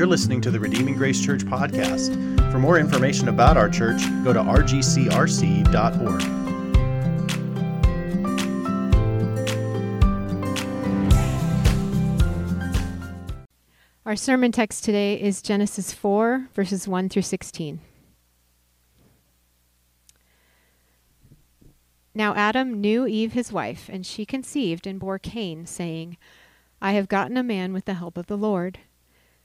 You're listening to the Redeeming Grace Church podcast. For more information about our church, go to rgcrc.org. Our sermon text today is Genesis 4, verses 1 through 16. Now Adam knew Eve his wife, and she conceived and bore Cain, saying, I have gotten a man with the help of the Lord.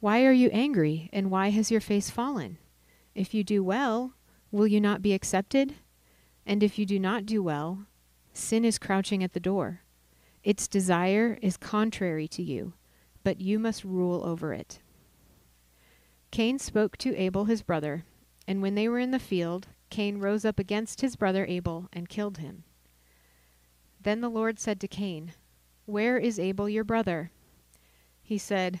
Why are you angry, and why has your face fallen? If you do well, will you not be accepted? And if you do not do well, sin is crouching at the door. Its desire is contrary to you but you must rule over it. Cain spoke to Abel his brother, and when they were in the field, Cain rose up against his brother Abel and killed him. Then the Lord said to Cain, Where is Abel your brother? He said,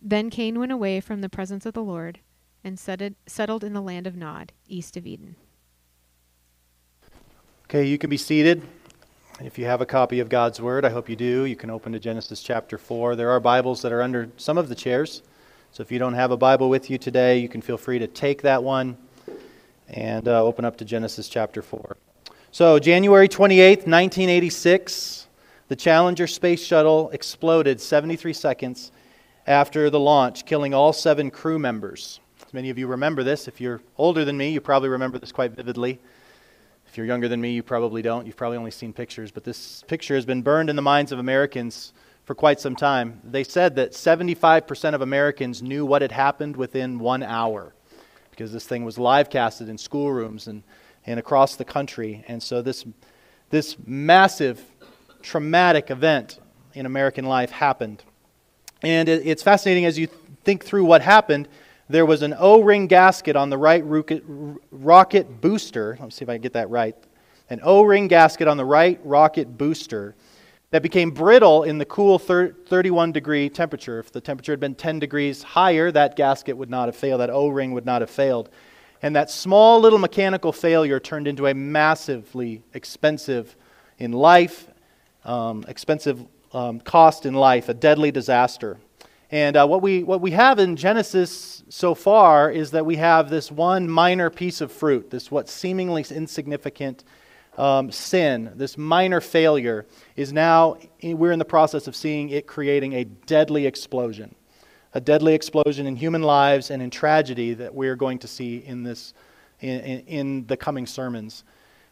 Then Cain went away from the presence of the Lord and settled in the land of Nod, east of Eden. Okay, you can be seated. If you have a copy of God's Word, I hope you do, you can open to Genesis chapter 4. There are Bibles that are under some of the chairs. So if you don't have a Bible with you today, you can feel free to take that one and uh, open up to Genesis chapter 4. So, January 28th, 1986, the Challenger space shuttle exploded 73 seconds after the launch, killing all seven crew members. Many of you remember this. If you're older than me, you probably remember this quite vividly. If you're younger than me, you probably don't. You've probably only seen pictures, but this picture has been burned in the minds of Americans for quite some time. They said that 75% of Americans knew what had happened within one hour because this thing was live casted in schoolrooms and, and across the country. And so this, this massive, traumatic event in American life happened. And it, it's fascinating as you think through what happened. There was an O ring gasket on the right rocket, rocket booster. Let me see if I can get that right. An O ring gasket on the right rocket booster that became brittle in the cool 31 degree temperature. If the temperature had been 10 degrees higher, that gasket would not have failed, that O ring would not have failed. And that small little mechanical failure turned into a massively expensive in life, um, expensive um, cost in life, a deadly disaster. And uh, what, we, what we have in Genesis so far is that we have this one minor piece of fruit, this what seemingly insignificant um, sin, this minor failure, is now, we're in the process of seeing it creating a deadly explosion. A deadly explosion in human lives and in tragedy that we're going to see in, this, in, in, in the coming sermons.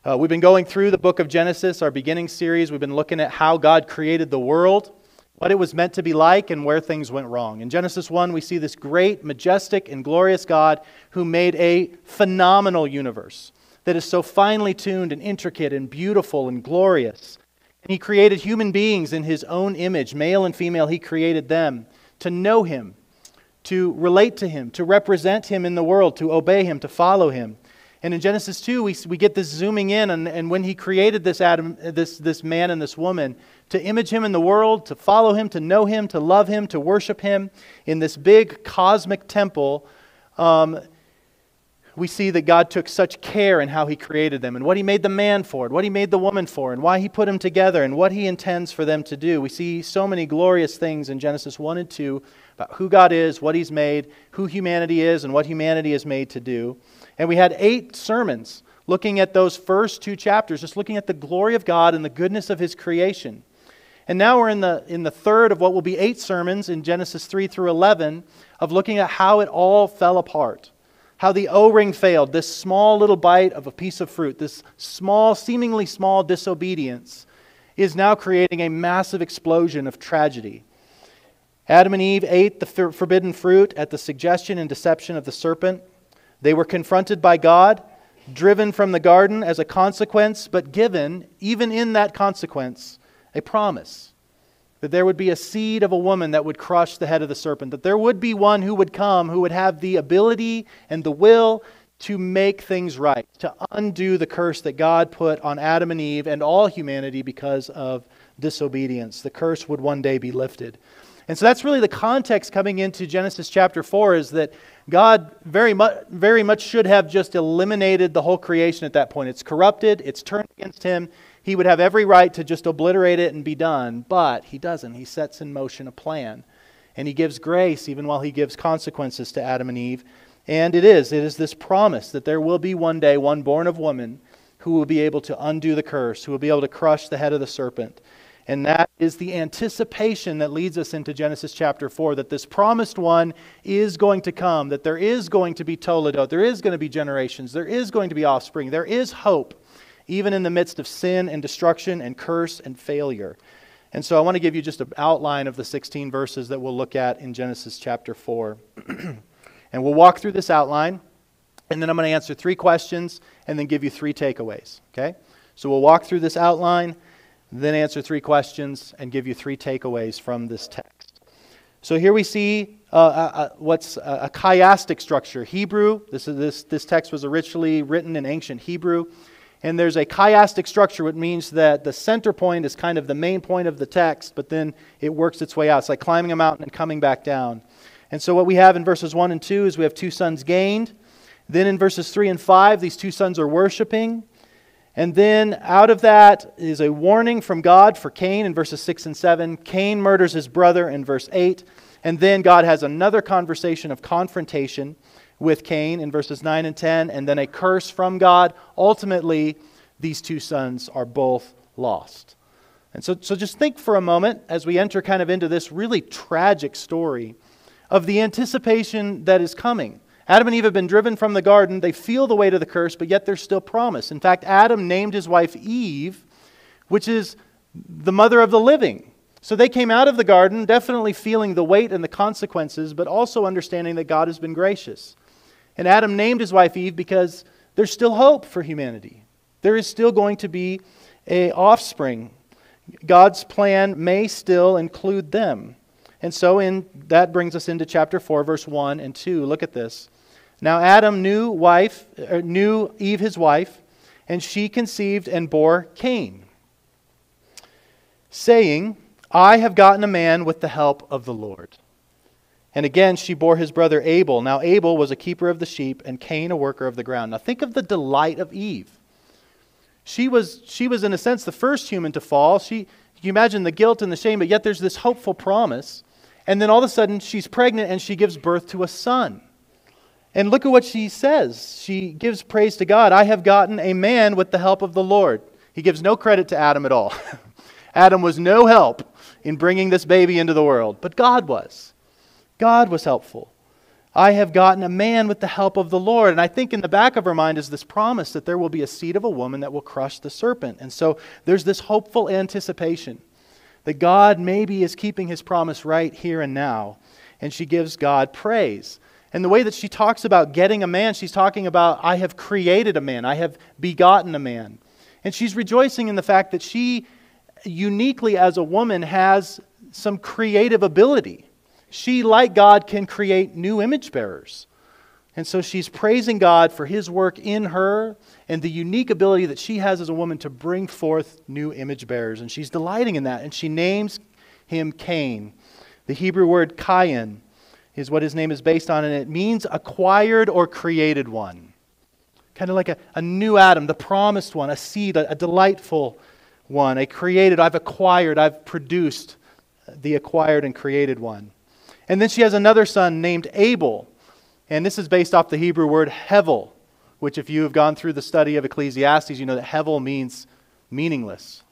Uh, we've been going through the book of Genesis, our beginning series. We've been looking at how God created the world, what it was meant to be like, and where things went wrong. In Genesis 1, we see this great, majestic, and glorious God who made a phenomenal universe that is so finely tuned and intricate and beautiful and glorious. And He created human beings in His own image, male and female, He created them to know Him, to relate to Him, to represent Him in the world, to obey Him, to follow Him. And in Genesis 2, we, we get this zooming in, and, and when He created this, Adam, this, this man and this woman, to image Him in the world, to follow Him, to know Him, to love Him, to worship Him in this big cosmic temple. Um, we see that God took such care in how He created them and what He made the man for, and what He made the woman for, and why He put them together, and what He intends for them to do. We see so many glorious things in Genesis 1 and 2 about who God is, what He's made, who humanity is, and what humanity is made to do. And we had eight sermons looking at those first two chapters, just looking at the glory of God and the goodness of His creation. And now we're in the, in the third of what will be eight sermons in Genesis 3 through 11 of looking at how it all fell apart. How the O ring failed, this small little bite of a piece of fruit, this small, seemingly small disobedience, is now creating a massive explosion of tragedy. Adam and Eve ate the forbidden fruit at the suggestion and deception of the serpent. They were confronted by God, driven from the garden as a consequence, but given, even in that consequence, a promise that there would be a seed of a woman that would crush the head of the serpent, that there would be one who would come who would have the ability and the will to make things right, to undo the curse that God put on Adam and Eve and all humanity because of disobedience. The curse would one day be lifted. And so that's really the context coming into Genesis chapter 4 is that God very much, very much should have just eliminated the whole creation at that point. It's corrupted, it's turned against him, he would have every right to just obliterate it and be done, but he doesn't. He sets in motion a plan. And he gives grace even while he gives consequences to Adam and Eve. And it is, it is this promise that there will be one day one born of woman who will be able to undo the curse, who will be able to crush the head of the serpent. And that is the anticipation that leads us into Genesis chapter 4 that this promised one is going to come, that there is going to be Toledot, there is going to be generations, there is going to be offspring, there is hope even in the midst of sin and destruction and curse and failure. And so I want to give you just an outline of the 16 verses that we'll look at in Genesis chapter 4. and we'll walk through this outline, and then I'm going to answer three questions and then give you three takeaways. Okay? So we'll walk through this outline, then answer three questions, and give you three takeaways from this text. So here we see uh, uh, uh what's a, a chiastic structure. Hebrew, this, is, this, this text was originally written in ancient Hebrew. And there's a chiastic structure, which means that the center point is kind of the main point of the text, but then it works its way out. It's like climbing a mountain and coming back down. And so, what we have in verses 1 and 2 is we have two sons gained. Then in verses 3 and 5, these two sons are worshiping. And then out of that is a warning from God for Cain in verses 6 and 7. Cain murders his brother in verse 8. And then God has another conversation of confrontation with Cain in verses 9 and 10, and then a curse from God. Ultimately, these two sons are both lost. And so, so just think for a moment as we enter kind of into this really tragic story of the anticipation that is coming. Adam and Eve have been driven from the garden. They feel the weight of the curse, but yet there's still promise. In fact, Adam named his wife Eve, which is the mother of the living. So they came out of the garden definitely feeling the weight and the consequences, but also understanding that God has been gracious. And Adam named his wife Eve because there's still hope for humanity. There is still going to be a offspring. God's plan may still include them. And so in that brings us into chapter 4 verse 1 and 2. Look at this. Now Adam knew wife er, knew Eve his wife, and she conceived and bore Cain, saying, I have gotten a man with the help of the Lord. And again, she bore his brother Abel. Now, Abel was a keeper of the sheep, and Cain a worker of the ground. Now, think of the delight of Eve. She was, she was in a sense, the first human to fall. She, you imagine the guilt and the shame, but yet there's this hopeful promise. And then all of a sudden, she's pregnant and she gives birth to a son. And look at what she says. She gives praise to God. I have gotten a man with the help of the Lord. He gives no credit to Adam at all. Adam was no help in bringing this baby into the world, but God was. God was helpful. I have gotten a man with the help of the Lord. And I think in the back of her mind is this promise that there will be a seed of a woman that will crush the serpent. And so there's this hopeful anticipation that God maybe is keeping his promise right here and now. And she gives God praise. And the way that she talks about getting a man, she's talking about, I have created a man, I have begotten a man. And she's rejoicing in the fact that she uniquely, as a woman, has some creative ability she, like God, can create new image bearers. And so she's praising God for his work in her and the unique ability that she has as a woman to bring forth new image bearers. And she's delighting in that. And she names him Cain. The Hebrew word Cain is what his name is based on, and it means acquired or created one. kind of like a, a new Adam, the promised one, a seed, a, a delightful one, a created, I've acquired, I've produced the acquired and created one. And then she has another son named Abel. And this is based off the Hebrew word hevel, which, if you have gone through the study of Ecclesiastes, you know that hevel means meaningless.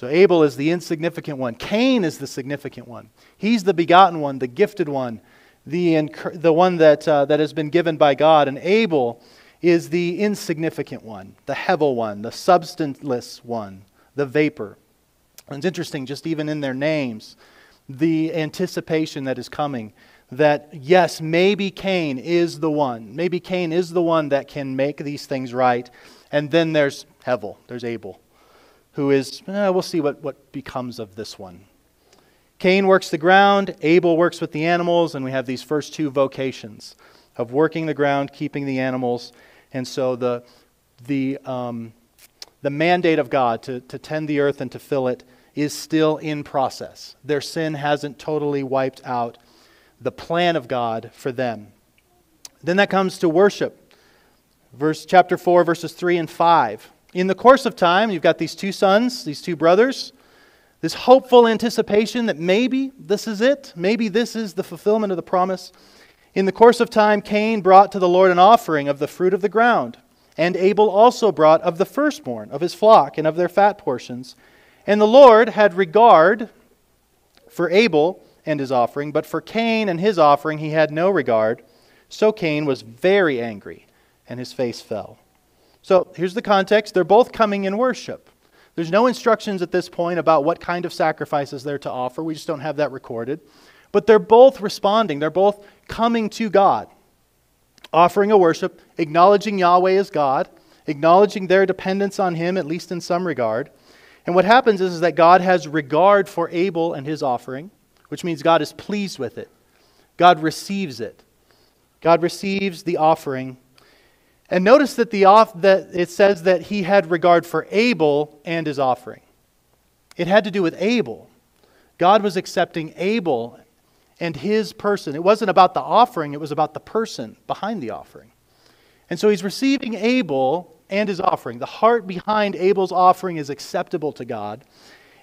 So Abel is the insignificant one. Cain is the significant one. He's the begotten one, the gifted one, the, the one that, uh, that has been given by God. And Abel is the insignificant one, the hevel one, the substanceless one, the vapor. And it's interesting, just even in their names, the anticipation that is coming that, yes, maybe Cain is the one. Maybe Cain is the one that can make these things right. And then there's Hevel, there's Abel who is, eh, we'll see what, what becomes of this one. Cain works the ground, Abel works with the animals, and we have these first two vocations of working the ground, keeping the animals. And so the, the, um, the mandate of God to, to tend the earth and to fill it is still in process. Their sin hasn't totally wiped out the plan of God for them. Then that comes to worship. Verse chapter 4 verses 3 and 5. In the course of time, you've got these two sons, these two brothers, this hopeful anticipation that maybe this is it, maybe this is the fulfillment of the promise. In the course of time, Cain brought to the Lord an offering of the fruit of the ground, and Abel also brought of the firstborn of his flock and of their fat portions. And the Lord had regard for Abel and his offering, but for Cain and his offering he had no regard. So Cain was very angry, and his face fell. So here's the context they're both coming in worship. There's no instructions at this point about what kind of sacrifices they're to offer. We just don't have that recorded. But they're both responding, they're both coming to God, offering a worship, acknowledging Yahweh as God, acknowledging their dependence on Him, at least in some regard. And what happens is, is that God has regard for Abel and his offering, which means God is pleased with it. God receives it. God receives the offering and notice that, the off, that it says that he had regard for Abel and his offering. It had to do with Abel. God was accepting Abel and his person. It wasn't about the offering, it was about the person behind the offering. And so he's receiving Abel and his offering. The heart behind Abel's offering is acceptable to God.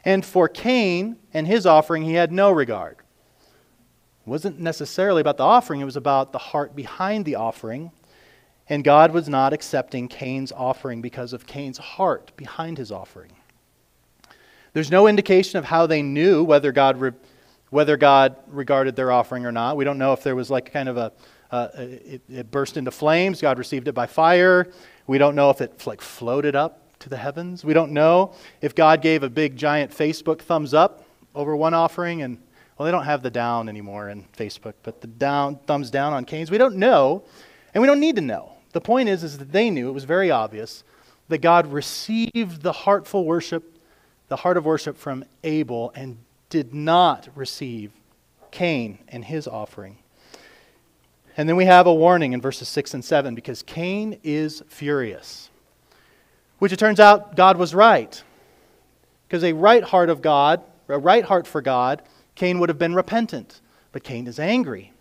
And for Cain and his offering, he had no regard. It wasn't necessarily about the offering, it was about the heart behind the offering and God was not accepting Cain's offering because of Cain's heart behind his offering. There's no indication of how they knew whether God, re- whether God regarded their offering or not. We don't know if there was like kind of a, uh, it, it, burst into flames. God received it by fire. We don't know if it like floated up to the heavens. We don't know if God gave a big giant Facebook thumbs up over one offering and well they don't have the down anymore in Facebook, but the down thumbs down on Cain's. We don't know, and we don't need to know. The point is, is that they knew, it was very obvious, that God received the heartful worship, the heart of worship from Abel, and did not receive Cain and his offering. And then we have a warning in verses 6 and 7 because Cain is furious. Which it turns out God was right. Because a right heart of God, a right heart for God, Cain would have been repentant. But Cain is angry.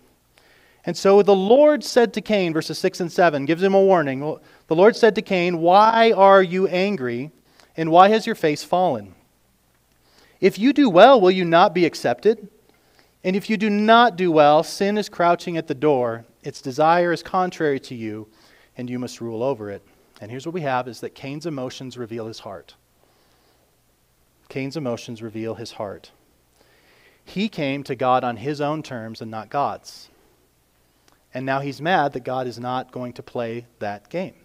And so the Lord said to Cain, verses 6 and 7, gives him a warning. The Lord said to Cain, Why are you angry, and why has your face fallen? If you do well, will you not be accepted? And if you do not do well, sin is crouching at the door. Its desire is contrary to you, and you must rule over it. And here's what we have is that Cain's emotions reveal his heart. Cain's emotions reveal his heart. He came to God on his own terms and not God's. And now he's mad that God is not going to play that game.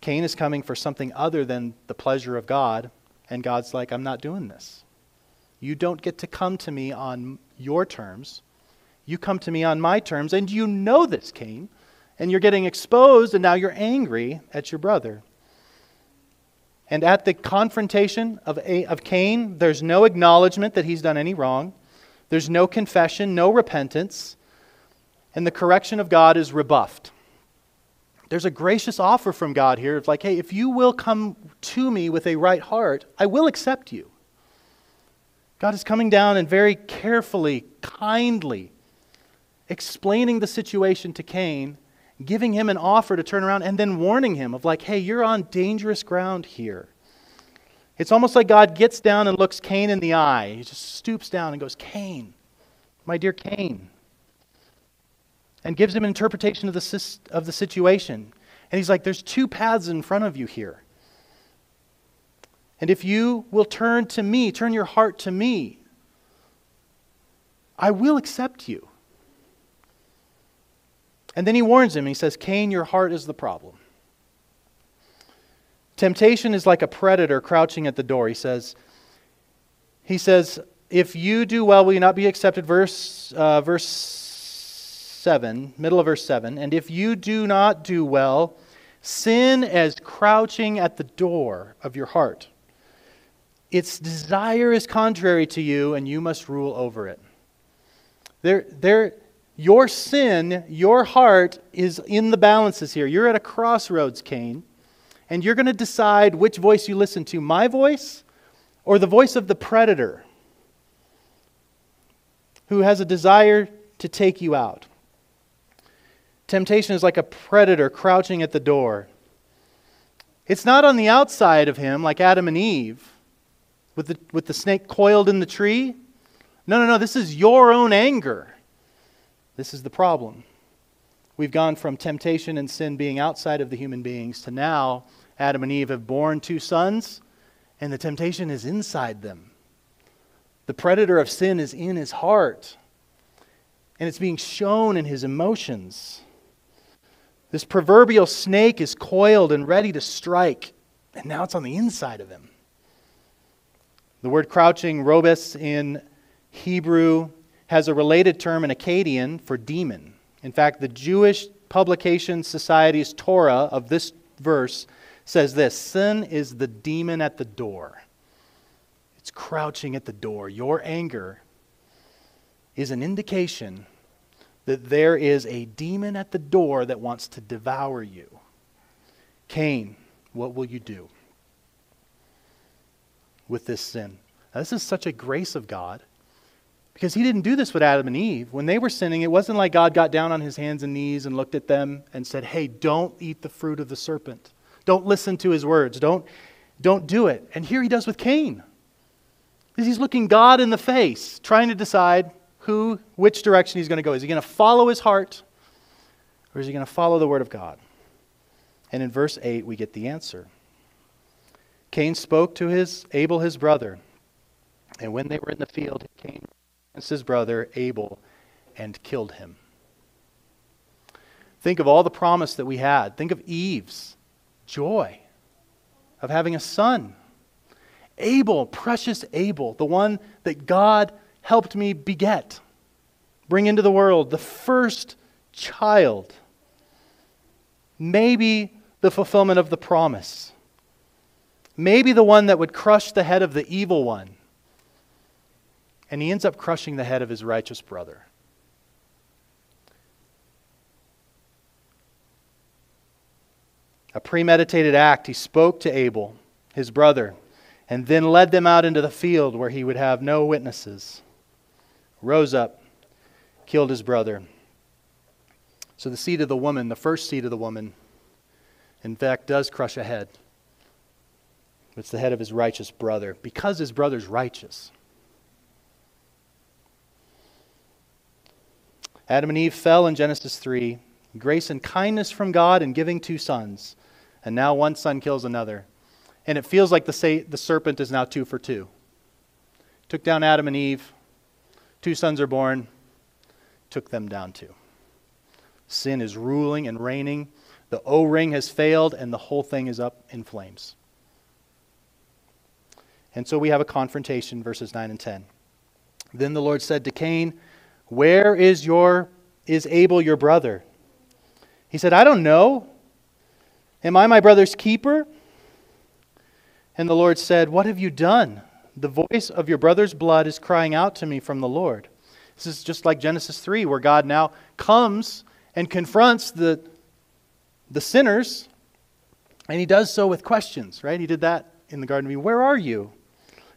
Cain is coming for something other than the pleasure of God, and God's like, I'm not doing this. You don't get to come to me on your terms. You come to me on my terms, and you know this, Cain. And you're getting exposed, and now you're angry at your brother. And at the confrontation of, A- of Cain, there's no acknowledgement that he's done any wrong. There's no confession, no repentance and the correction of God is rebuffed. There's a gracious offer from God here. It's like, hey, if you will come to me with a right heart, I will accept you. God is coming down and very carefully, kindly explaining the situation to Cain giving him an offer to turn around and then warning him of, like, hey, you're on dangerous ground here. It's almost like God gets down and looks Cain in the eye. He just stoops down and goes, Cain, my dear Cain. And gives him an interpretation of the, of the situation. And he's like, there's two paths in front of you here. And if you will turn to me, turn your heart to me, I will accept you. And then he warns him. He says, Cain, your heart is the problem. Temptation is like a predator crouching at the door. He says, he says, if you do well, will you not be accepted? Verse, uh, verse 7, middle of verse 7. And if you do not do well, sin as crouching at the door of your heart. Its desire is contrary to you, and you must rule over it. There, there, your sin, your heart is in the balances here. You're at a crossroads, Cain, and you're going to decide which voice you listen to my voice or the voice of the predator who has a desire to take you out. Temptation is like a predator crouching at the door. It's not on the outside of him like Adam and Eve with the, with the snake coiled in the tree. No, no, no. This is your own anger this is the problem. We've gone from temptation and sin being outside of the human beings to now Adam and Eve have born two sons, and the temptation is inside them. The predator of sin is in his heart, and it's being shown in his emotions. This proverbial snake is coiled and ready to strike, and now it's on the inside of him. The word crouching, robus, in Hebrew has a related term in Akkadian for demon. In fact, the Jewish Publication Society's Torah of this verse says this Sin is the demon at the door. It's crouching at the door. Your anger is an indication that there is a demon at the door that wants to devour you. Cain, what will you do with this sin? Now, this is such a grace of God because he didn't do this with Adam and Eve. When they were sinning, it wasn't like God got down on his hands and knees and looked at them and said, Hey, don't eat the fruit of the serpent. Don't listen to his words. Don't, don't do it. And here he does with Cain. He's looking God in the face, trying to decide who, which direction he's going to go. Is he going to follow his heart or is he going to follow the word of God? And in verse 8, we get the answer. Cain spoke to his Abel, his brother, and when they were in the field, Cain against his brother Abel and killed him. Think of all the promise that we had. Think of Eve's joy of having a son. Abel, precious Abel, the one that God helped me beget, bring into the world, the first child. Maybe the fulfillment of the promise. Maybe the one that would crush the head of the evil one and he ends up crushing the head of his righteous brother. A premeditated act, he spoke to Abel, his brother, and then led them out into the field where he would have no witnesses. Rose up, killed his brother. So the seed of the woman, the first seed of the woman, in fact, does crush a head. It's the head of his righteous brother because his brother's righteous. Adam and Eve fell in Genesis 3. Grace and kindness from God in giving two sons. And now one son kills another. And it feels like the, the serpent is now two for two. Took down Adam and Eve. Two sons are born. Took them down too. Sin is ruling and reigning. The O ring has failed, and the whole thing is up in flames. And so we have a confrontation, verses 9 and 10. Then the Lord said to Cain, where is your is Abel your brother? He said, I don't know. Am I my brother's keeper? And the Lord said, What have you done? The voice of your brother's blood is crying out to me from the Lord. This is just like Genesis 3, where God now comes and confronts the, the sinners, and he does so with questions, right? He did that in the Garden of Eden. Where are you?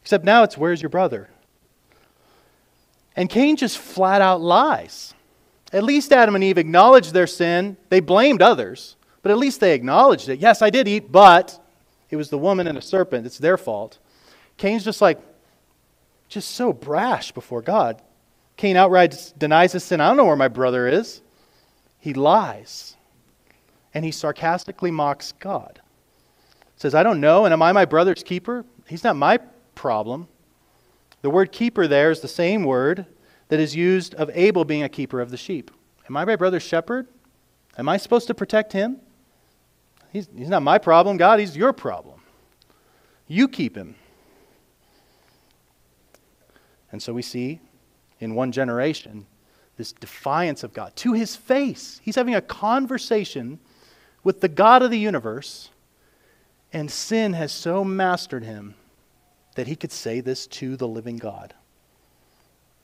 Except now it's, Where's your brother? And Cain just flat out lies. At least Adam and Eve acknowledged their sin. They blamed others, but at least they acknowledged it. Yes, I did eat, but it was the woman and the serpent. It's their fault. Cain's just like, just so brash before God. Cain outright denies his sin. I don't know where my brother is. He lies. And he sarcastically mocks God. Says, I don't know, and am I my brother's keeper? He's not my problem. The word keeper there is the same word that is used of Abel being a keeper of the sheep. Am I my brother's shepherd? Am I supposed to protect him? He's, he's not my problem, God. He's your problem. You keep him. And so we see in one generation this defiance of God to his face. He's having a conversation with the God of the universe, and sin has so mastered him that he could say this to the living God.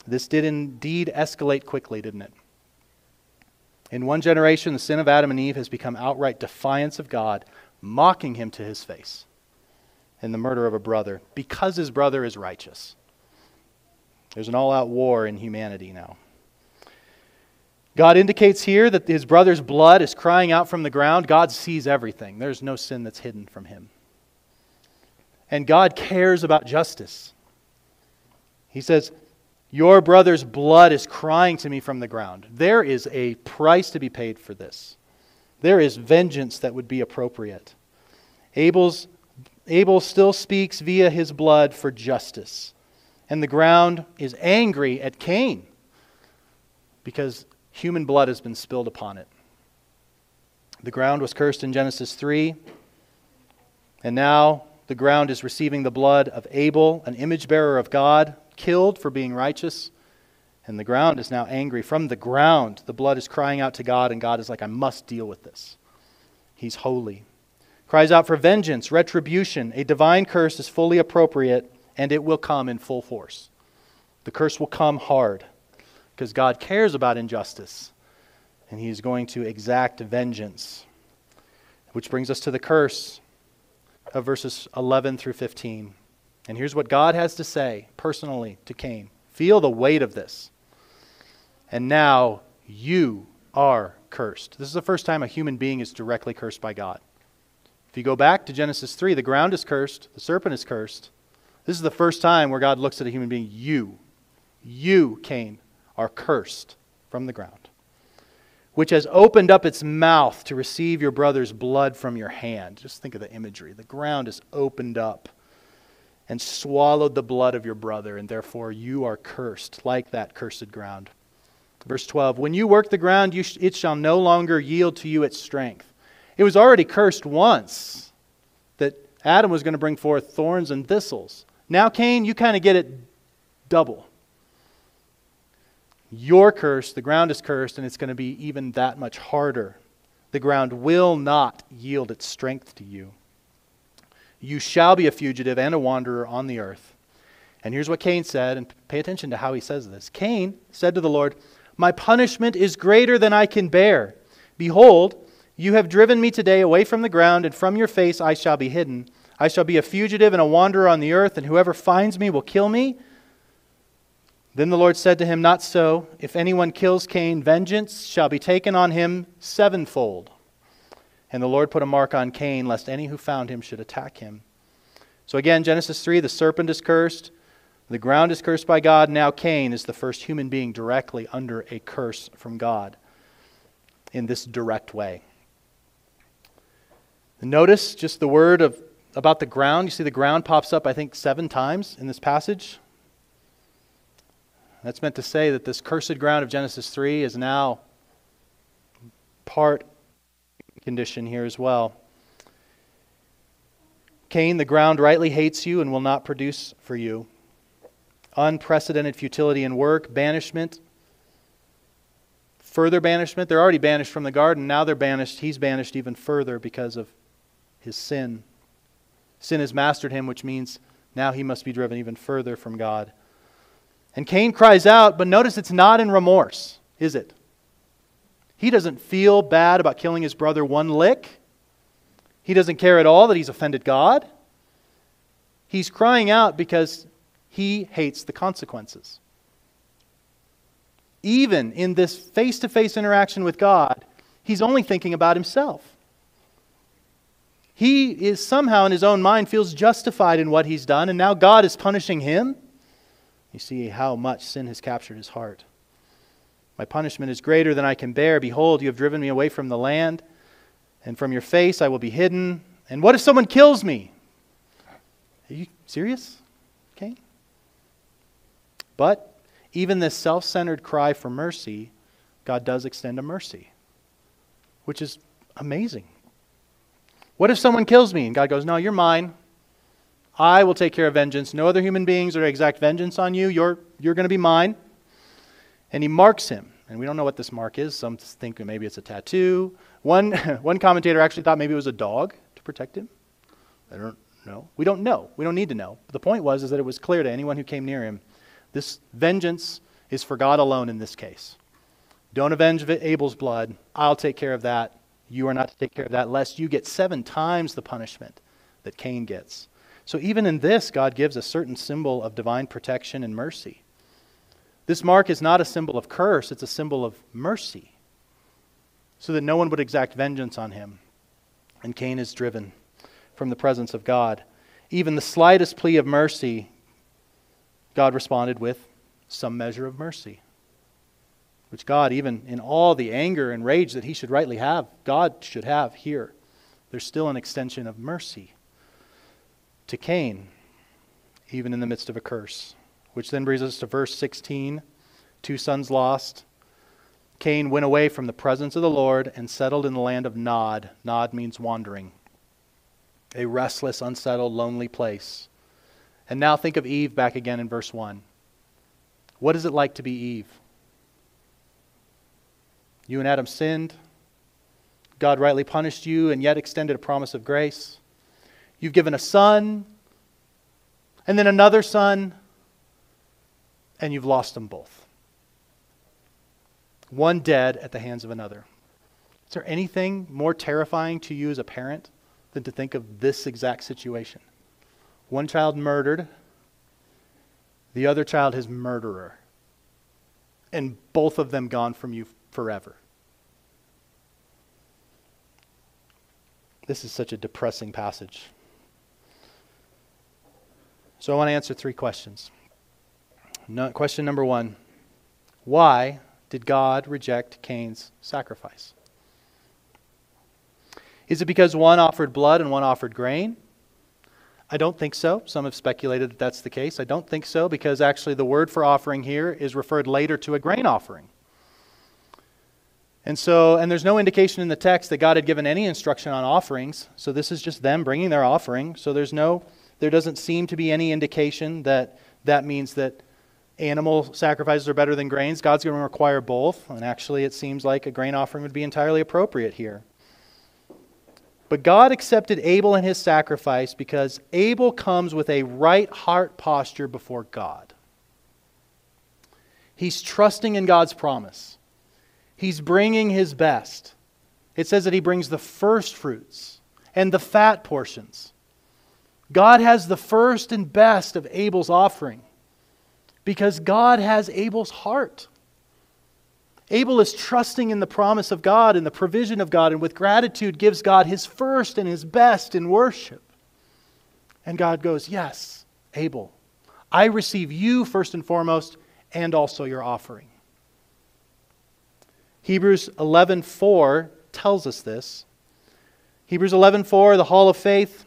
This did indeed escalate quickly, didn't it? In one generation, the sin of Adam and Eve has become outright defiance of God, mocking him to his face in the murder of a brother because his brother is righteous. There's an all out war in humanity now. God indicates here that his brother's blood is crying out from the ground. God sees everything, there's no sin that's hidden from him. And God cares about justice. He says, Your brother's blood is crying to me from the ground. There is a price to be paid for this. There is vengeance that would be appropriate. Abel's, Abel still speaks via his blood for justice and the ground is angry at Cain because human blood has been spilled upon it. The ground was cursed in Genesis 3, and now the ground is receiving the blood of Abel, an image bearer of God, killed for being righteous. And the ground is now angry. From the ground, the blood is crying out to God, and God is like, I must deal with this. He's holy. Cries out for vengeance, retribution. A divine curse is fully appropriate and it will come in full force. The curse will come hard because God cares about injustice and He is going to exact vengeance. Which brings us to the curse of verses 11 through 15. And here's what God has to say personally to Cain Feel the weight of this. And now you are cursed. This is the first time a human being is directly cursed by God. If you go back to Genesis 3, the ground is cursed, the serpent is cursed. This is the first time where God looks at a human being. You, you, Cain, are cursed from the ground, which has opened up its mouth to receive your brother's blood from your hand. Just think of the imagery. The ground is opened up and swallowed the blood of your brother, and therefore you are cursed, like that cursed ground. Verse 12 When you work the ground, sh- it shall no longer yield to you its strength. It was already cursed once that Adam was going to bring forth thorns and thistles. Now, Cain, you kind of get it double. You're cursed, the ground is cursed, and it's going to be even that much harder. The ground will not yield its strength to you. You shall be a fugitive and a wanderer on the earth. And here's what Cain said, and pay attention to how he says this. Cain said to the Lord, My punishment is greater than I can bear. Behold, you have driven me today away from the ground, and from your face I shall be hidden. I shall be a fugitive and a wanderer on the earth, and whoever finds me will kill me. Then the Lord said to him, Not so. If anyone kills Cain, vengeance shall be taken on him sevenfold. And the Lord put a mark on Cain, lest any who found him should attack him. So again, Genesis 3 the serpent is cursed, the ground is cursed by God. Now Cain is the first human being directly under a curse from God in this direct way. Notice just the word of about the ground. You see, the ground pops up, I think, seven times in this passage. That's meant to say that this cursed ground of Genesis 3 is now part condition here as well. Cain, the ground rightly hates you and will not produce for you. Unprecedented futility in work, banishment, further banishment. They're already banished from the garden. Now they're banished. He's banished even further because of his sin. Sin has mastered him, which means now he must be driven even further from God. And Cain cries out, but notice it's not in remorse, is it? He doesn't feel bad about killing his brother one lick. He doesn't care at all that he's offended God. He's crying out because he hates the consequences. even in this face to face interaction with God, he's only thinking about himself. He is somehow in his own mind feels justified in what he's done, and now God is punishing him. You see how much sin has captured his heart. My punishment is greater than I can bear. Behold, you have driven me away from the land, and from your face I will be hidden. And what if someone kills me? Are you serious? Okay. But even this self centered cry for mercy, God does extend a mercy, which is amazing. What if someone kills me? And God goes, No, you're mine. I will take care of vengeance. No other human beings are exact vengeance on you. You're, you're going to be mine. And he marks him. And we don't know what this mark is. Some think maybe it's a tattoo. One, one commentator actually thought maybe it was a dog to protect him. I don't know. We don't know. We don't need to know. But the point was is that it was clear to anyone who came near him this vengeance is for God alone in this case. Don't avenge Abel's blood. I'll take care of that. You are not to take care of that, lest you get seven times the punishment that Cain gets. So, even in this, God gives a certain symbol of divine protection and mercy. This mark is not a symbol of curse, it's a symbol of mercy, so that no one would exact vengeance on him. And Cain is driven from the presence of God. Even the slightest plea of mercy God responded with some measure of mercy, which God, even in all the anger and rage that he should rightly have, God should have here. There's still an extension of mercy to Cain, even in the midst of a curse. Which then brings us to verse 16 two sons lost. Cain went away from the presence of the Lord and settled in the land of Nod. Nod means wandering, a restless, unsettled, lonely place. And now think of Eve back again in verse 1. What is it like to be Eve? You and Adam sinned. God rightly punished you and yet extended a promise of grace. You've given a son, and then another son, and you've lost them both. One dead at the hands of another. Is there anything more terrifying to you as a parent than to think of this exact situation? One child murdered, the other child his murderer. And both of them gone from you forever. This is such a depressing passage. So I want to answer three questions. No, question number one Why did God reject Cain's sacrifice? Is it because one offered blood and one offered grain? I don't think so. Some have speculated that that's the case. I don't think so because actually the word for offering here is referred later to a grain offering. And so, and there's no indication in the text that God had given any instruction on offerings. So this is just them bringing their offering. So there's no, there doesn't seem to be any indication that that means that animal sacrifices are better than grains. God's going to require both. And actually, it seems like a grain offering would be entirely appropriate here. But God accepted Abel and his sacrifice because Abel comes with a right heart posture before God. He's trusting in God's promise. He's bringing his best. It says that he brings the first fruits and the fat portions. God has the first and best of Abel's offering because God has Abel's heart. Abel is trusting in the promise of God and the provision of God, and with gratitude gives God his first and his best in worship. And God goes, Yes, Abel, I receive you first and foremost, and also your offering. Hebrews 11:4 tells us this. Hebrews 11:4, the hall of faith.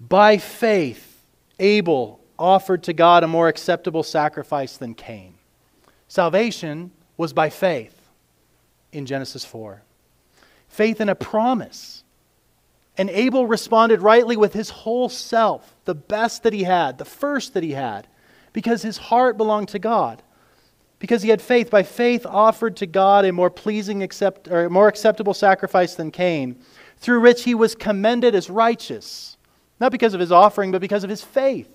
By faith, Abel offered to God a more acceptable sacrifice than Cain. Salvation was by faith in Genesis 4. Faith in a promise. And Abel responded rightly with his whole self, the best that he had, the first that he had, because his heart belonged to God. Because he had faith, by faith offered to God a more pleasing accept, or more acceptable sacrifice than Cain, through which he was commended as righteous. Not because of his offering, but because of his faith.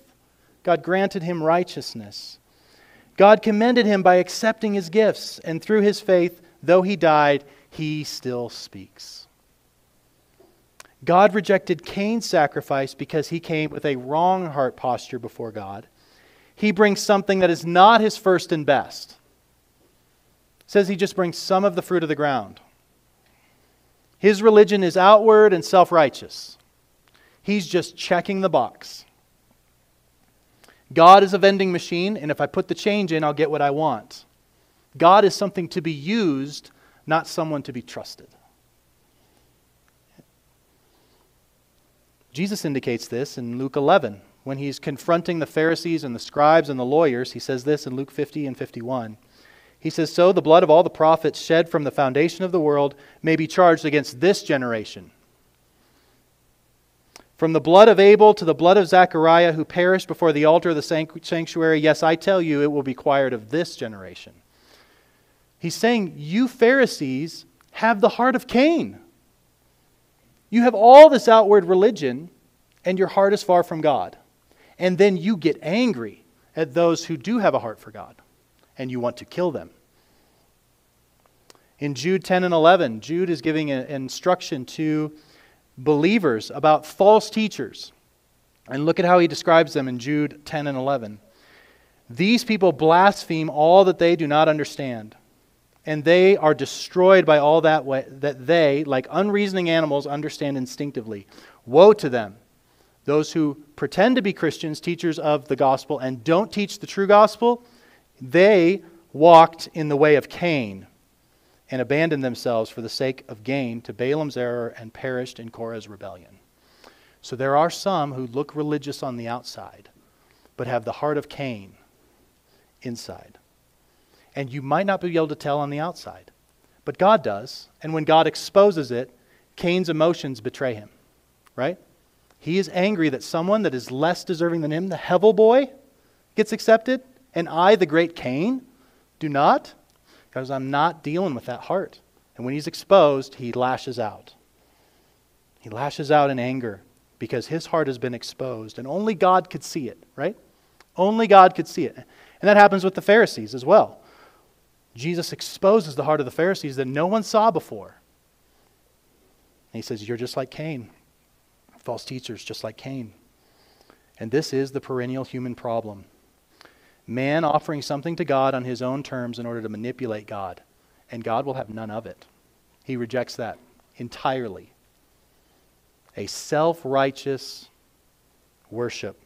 God granted him righteousness. God commended him by accepting his gifts, and through his faith, though he died, he still speaks. God rejected Cain's sacrifice because he came with a wrong heart posture before God. He brings something that is not his first and best. says he just brings some of the fruit of the ground. His religion is outward and self righteous. He's just checking the box. God is a vending machine, and if I put the change in, I'll get what I want. God is something to be used, not someone to be trusted. Jesus indicates this in Luke 11 when he's confronting the Pharisees and the scribes and the lawyers. He says this in Luke 50 and 51. He says, So the blood of all the prophets shed from the foundation of the world may be charged against this generation. From the blood of Abel to the blood of Zechariah, who perished before the altar of the sanctuary, yes, I tell you, it will be required of this generation. He's saying, You Pharisees have the heart of Cain. You have all this outward religion, and your heart is far from God. And then you get angry at those who do have a heart for God, and you want to kill them. In Jude 10 and 11, Jude is giving an instruction to believers about false teachers. And look at how he describes them in Jude 10 and 11. These people blaspheme all that they do not understand and they are destroyed by all that way, that they, like unreasoning animals, understand instinctively. Woe to them, those who pretend to be Christians, teachers of the gospel, and don't teach the true gospel. They walked in the way of Cain and abandoned themselves for the sake of gain to Balaam's error and perished in Korah's rebellion. So there are some who look religious on the outside, but have the heart of Cain inside and you might not be able to tell on the outside. But God does, and when God exposes it, Cain's emotions betray him, right? He is angry that someone that is less deserving than him, the Hevel boy, gets accepted, and I, the great Cain, do not, because I'm not dealing with that heart. And when he's exposed, he lashes out. He lashes out in anger because his heart has been exposed, and only God could see it, right? Only God could see it. And that happens with the Pharisees as well. Jesus exposes the heart of the Pharisees that no one saw before. And he says, You're just like Cain. False teachers, just like Cain. And this is the perennial human problem. Man offering something to God on his own terms in order to manipulate God, and God will have none of it. He rejects that entirely. A self righteous worship.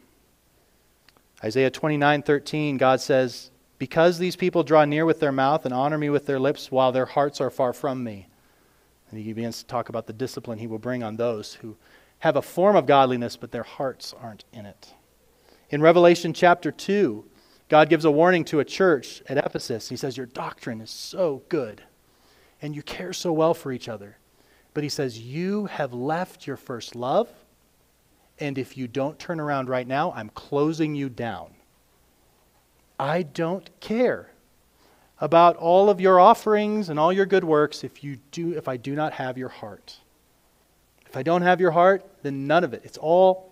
Isaiah 29 13, God says, because these people draw near with their mouth and honor me with their lips while their hearts are far from me. And he begins to talk about the discipline he will bring on those who have a form of godliness, but their hearts aren't in it. In Revelation chapter 2, God gives a warning to a church at Ephesus. He says, Your doctrine is so good, and you care so well for each other. But he says, You have left your first love, and if you don't turn around right now, I'm closing you down. I don't care about all of your offerings and all your good works if you do if I do not have your heart. If I don't have your heart, then none of it. It's all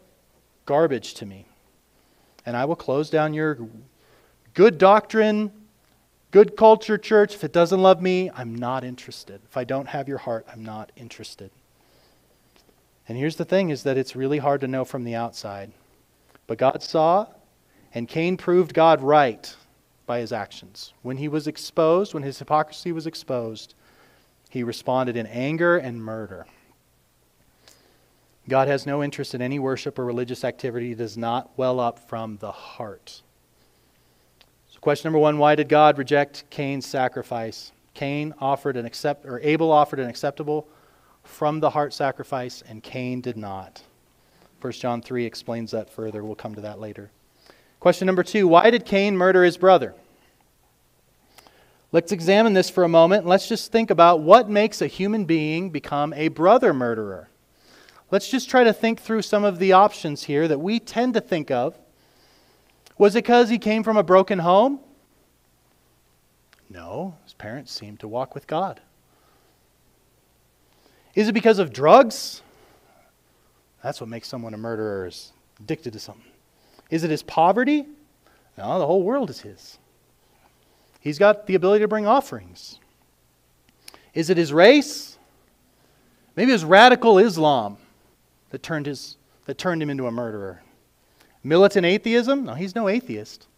garbage to me. And I will close down your good doctrine, good culture church. If it doesn't love me, I'm not interested. If I don't have your heart, I'm not interested. And here's the thing is that it's really hard to know from the outside. But God saw and Cain proved God right by his actions. When he was exposed, when his hypocrisy was exposed, he responded in anger and murder. God has no interest in any worship or religious activity that does not well up from the heart. So question number 1, why did God reject Cain's sacrifice? Cain offered an accept or Abel offered an acceptable from the heart sacrifice and Cain did not. 1 John 3 explains that further. We'll come to that later. Question number two Why did Cain murder his brother? Let's examine this for a moment. Let's just think about what makes a human being become a brother murderer. Let's just try to think through some of the options here that we tend to think of. Was it because he came from a broken home? No, his parents seemed to walk with God. Is it because of drugs? That's what makes someone a murderer, is addicted to something. Is it his poverty? No, the whole world is his. He's got the ability to bring offerings. Is it his race? Maybe it was radical Islam that turned, his, that turned him into a murderer. Militant atheism? No, he's no atheist.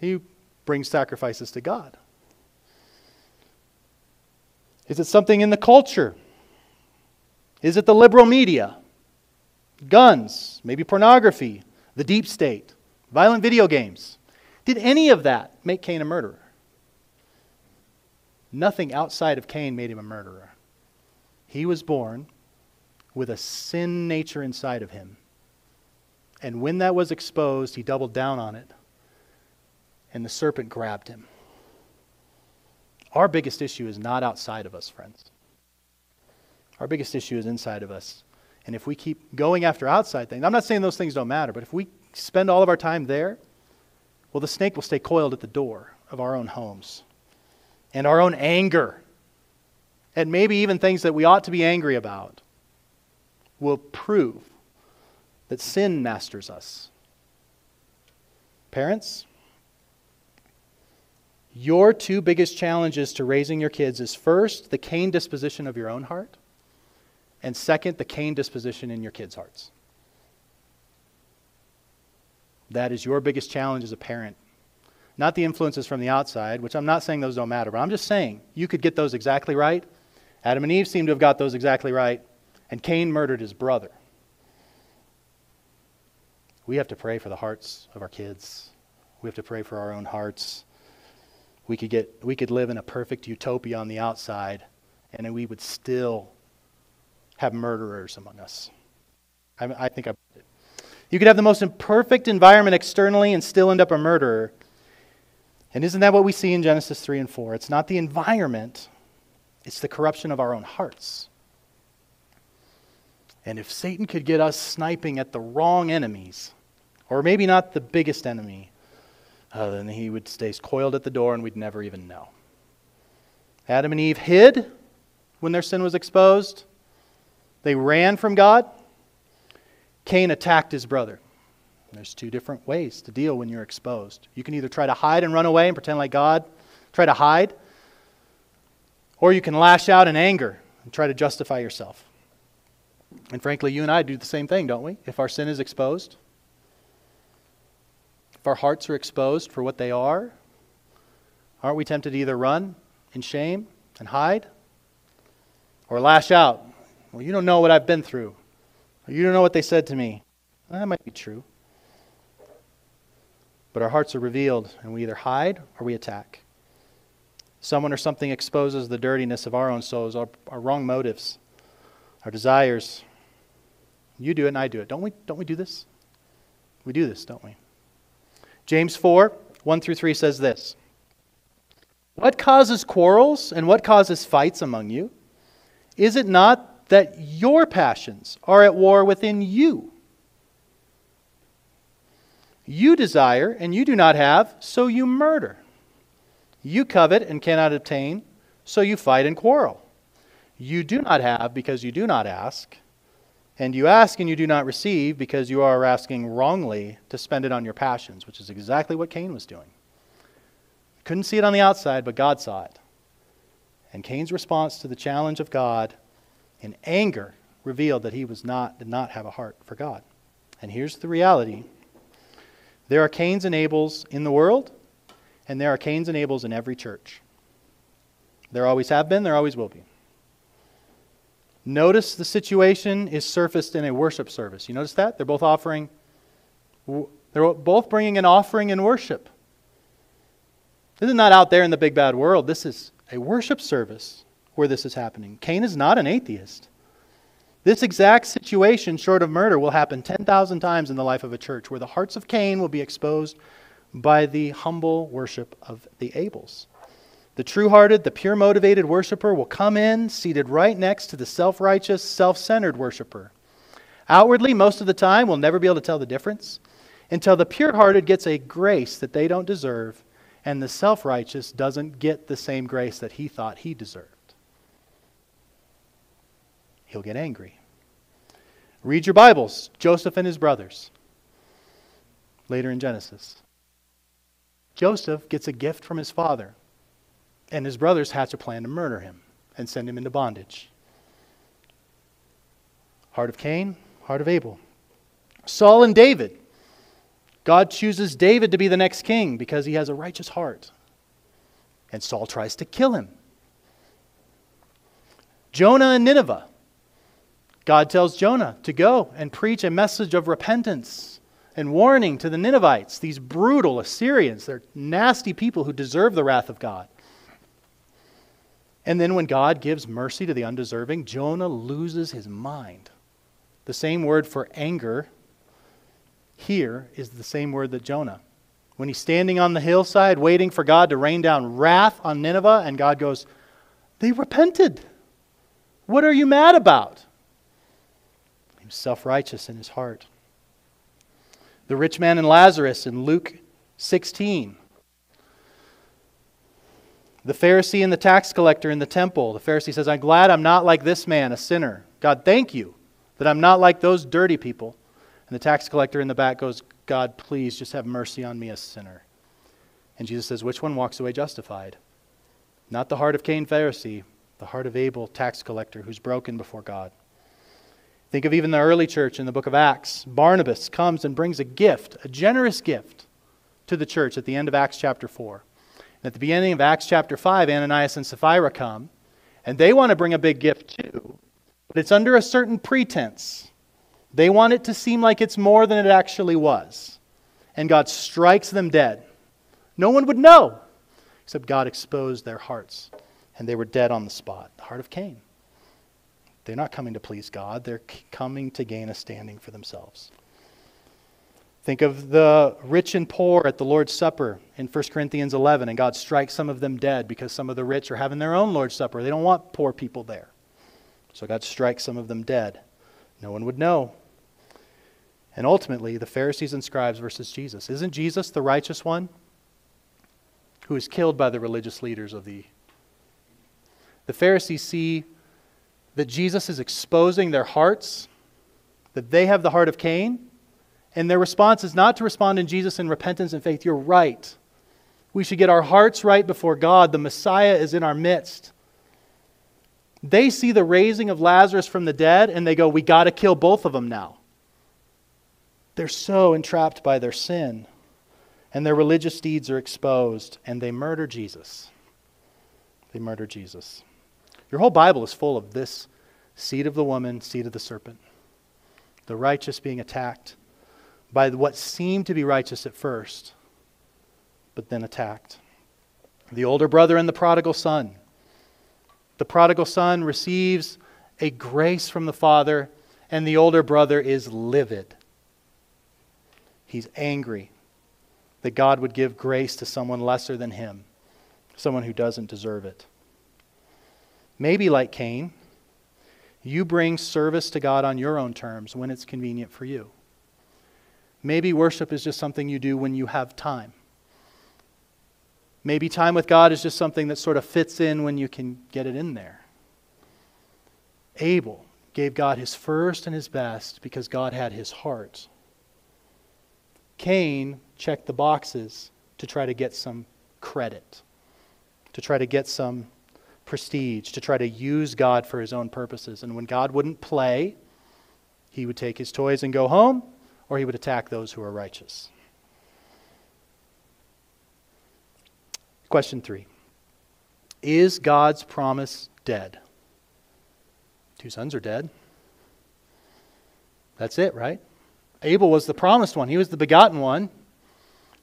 He brings sacrifices to God. Is it something in the culture? Is it the liberal media? Guns, maybe pornography, the deep state, violent video games? Did any of that make Cain a murderer? Nothing outside of Cain made him a murderer. He was born with a sin nature inside of him. And when that was exposed, he doubled down on it. And the serpent grabbed him. Our biggest issue is not outside of us, friends. Our biggest issue is inside of us. And if we keep going after outside things, I'm not saying those things don't matter, but if we spend all of our time there, well, the snake will stay coiled at the door of our own homes and our own anger, and maybe even things that we ought to be angry about, will prove that sin masters us. Parents, your two biggest challenges to raising your kids is first, the Cain disposition of your own heart, and second, the Cain disposition in your kids' hearts. That is your biggest challenge as a parent. Not the influences from the outside, which I'm not saying those don't matter, but I'm just saying you could get those exactly right. Adam and Eve seem to have got those exactly right, and Cain murdered his brother. We have to pray for the hearts of our kids. We have to pray for our own hearts. We could, get, we could live in a perfect utopia on the outside, and we would still have murderers among us. I, I think I. You could have the most imperfect environment externally and still end up a murderer. And isn't that what we see in Genesis 3 and 4? It's not the environment, it's the corruption of our own hearts. And if Satan could get us sniping at the wrong enemies, or maybe not the biggest enemy, uh, then he would stay coiled at the door and we'd never even know. Adam and Eve hid when their sin was exposed, they ran from God. Cain attacked his brother. There's two different ways to deal when you're exposed. You can either try to hide and run away and pretend like God, try to hide, or you can lash out in anger and try to justify yourself. And frankly, you and I do the same thing, don't we? If our sin is exposed, if our hearts are exposed for what they are, aren't we tempted to either run in shame and hide or lash out? Well, you don't know what I've been through. You don't know what they said to me. That might be true. But our hearts are revealed, and we either hide or we attack. Someone or something exposes the dirtiness of our own souls, our, our wrong motives, our desires. You do it and I do it. Don't we, don't we do this? We do this, don't we? James 4 1 through 3 says this What causes quarrels and what causes fights among you? Is it not that your passions are at war within you? You desire and you do not have, so you murder. You covet and cannot obtain, so you fight and quarrel. You do not have because you do not ask. And you ask and you do not receive because you are asking wrongly to spend it on your passions, which is exactly what Cain was doing. Couldn't see it on the outside, but God saw it. And Cain's response to the challenge of God in anger revealed that he was not, did not have a heart for God. And here's the reality there are Cains and Abels in the world, and there are Cains and Abels in every church. There always have been, there always will be. Notice the situation is surfaced in a worship service. You notice that? They're both offering, they're both bringing an offering in worship. This is not out there in the big bad world. This is a worship service where this is happening. Cain is not an atheist. This exact situation, short of murder, will happen 10,000 times in the life of a church, where the hearts of Cain will be exposed by the humble worship of the Abels. The true hearted, the pure motivated worshiper will come in seated right next to the self righteous, self centered worshiper. Outwardly, most of the time, we'll never be able to tell the difference until the pure hearted gets a grace that they don't deserve, and the self righteous doesn't get the same grace that he thought he deserved he'll get angry. Read your Bibles, Joseph and his brothers, later in Genesis. Joseph gets a gift from his father, and his brothers hatch a plan to murder him and send him into bondage. Heart of Cain, heart of Abel. Saul and David. God chooses David to be the next king because he has a righteous heart. And Saul tries to kill him. Jonah and Nineveh. God tells Jonah to go and preach a message of repentance and warning to the Ninevites, these brutal Assyrians. They're nasty people who deserve the wrath of God. And then when God gives mercy to the undeserving, Jonah loses his mind. The same word for anger here is the same word that Jonah. When he's standing on the hillside waiting for God to rain down wrath on Nineveh, and God goes, They repented. What are you mad about? He's self righteous in his heart. The rich man and Lazarus in Luke 16. The Pharisee and the tax collector in the temple. The Pharisee says, I'm glad I'm not like this man, a sinner. God, thank you that I'm not like those dirty people. And the tax collector in the back goes, God, please just have mercy on me, a sinner. And Jesus says, Which one walks away justified? Not the heart of Cain, Pharisee, the heart of Abel, tax collector, who's broken before God. Think of even the early church in the book of Acts. Barnabas comes and brings a gift, a generous gift, to the church at the end of Acts chapter 4. At the beginning of Acts chapter 5, Ananias and Sapphira come, and they want to bring a big gift too, but it's under a certain pretense. They want it to seem like it's more than it actually was. And God strikes them dead. No one would know, except God exposed their hearts, and they were dead on the spot. The heart of Cain. They're not coming to please God, they're coming to gain a standing for themselves. Think of the rich and poor at the Lord's Supper in 1 Corinthians 11, and God strikes some of them dead because some of the rich are having their own Lord's Supper. They don't want poor people there. So God strikes some of them dead. No one would know. And ultimately, the Pharisees and scribes versus Jesus. Isn't Jesus the righteous one who is killed by the religious leaders of the. The Pharisees see that Jesus is exposing their hearts, that they have the heart of Cain, and their response is not to respond in Jesus in repentance and faith. You're right. We should get our hearts right before God. The Messiah is in our midst. They see the raising of Lazarus from the dead and they go, We got to kill both of them now. They're so entrapped by their sin, and their religious deeds are exposed, and they murder Jesus. They murder Jesus. Your whole Bible is full of this seed of the woman, seed of the serpent. The righteous being attacked by what seemed to be righteous at first, but then attacked. The older brother and the prodigal son. The prodigal son receives a grace from the father, and the older brother is livid. He's angry that God would give grace to someone lesser than him, someone who doesn't deserve it. Maybe like Cain, you bring service to God on your own terms when it's convenient for you. Maybe worship is just something you do when you have time. Maybe time with God is just something that sort of fits in when you can get it in there. Abel gave God his first and his best because God had his heart. Cain checked the boxes to try to get some credit, to try to get some prestige, to try to use God for his own purposes. And when God wouldn't play, he would take his toys and go home, or he would attack those who are righteous. Question three Is God's promise dead? Two sons are dead. That's it, right? Abel was the promised one, he was the begotten one.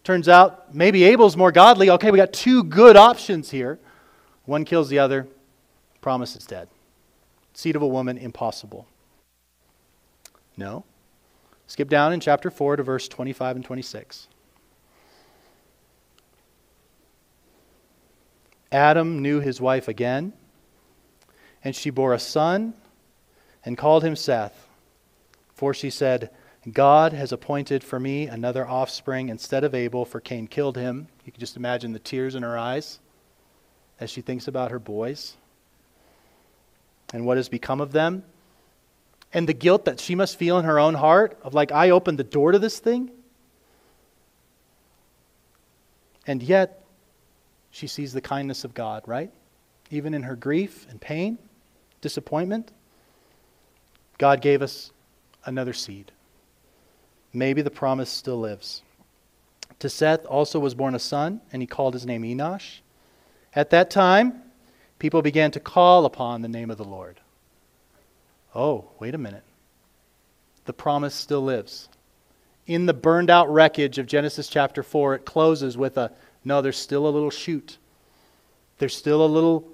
Turns out maybe Abel's more godly. Okay, we got two good options here. One kills the other, promise is dead. Seed of a woman, impossible. No. Skip down in chapter 4 to verse 25 and 26. Adam knew his wife again, and she bore a son and called him Seth. For she said, God has appointed for me another offspring instead of Abel, for Cain killed him. You can just imagine the tears in her eyes as she thinks about her boys and what has become of them, and the guilt that she must feel in her own heart of, like, I opened the door to this thing. And yet, she sees the kindness of God, right? Even in her grief and pain, disappointment, God gave us another seed. Maybe the promise still lives. To Seth also was born a son, and he called his name Enosh. At that time, people began to call upon the name of the Lord. Oh, wait a minute. The promise still lives. In the burned out wreckage of Genesis chapter 4, it closes with a no, there's still a little shoot. There's still a little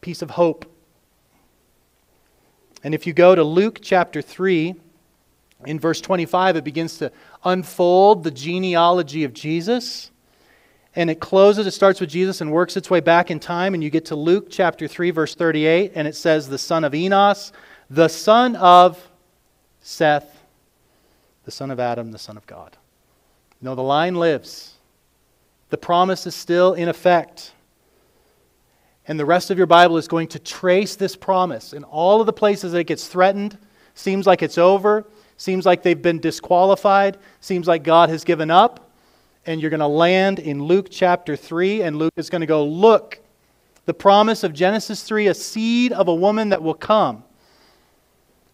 piece of hope. And if you go to Luke chapter 3, in verse 25, it begins to unfold the genealogy of Jesus. And it closes, it starts with Jesus and works its way back in time. And you get to Luke chapter 3, verse 38, and it says, The son of Enos, the son of Seth, the son of Adam, the son of God. No, the line lives. The promise is still in effect. And the rest of your Bible is going to trace this promise in all of the places that it gets threatened, seems like it's over, seems like they've been disqualified, seems like God has given up. And you're going to land in Luke chapter 3, and Luke is going to go, Look, the promise of Genesis 3, a seed of a woman that will come,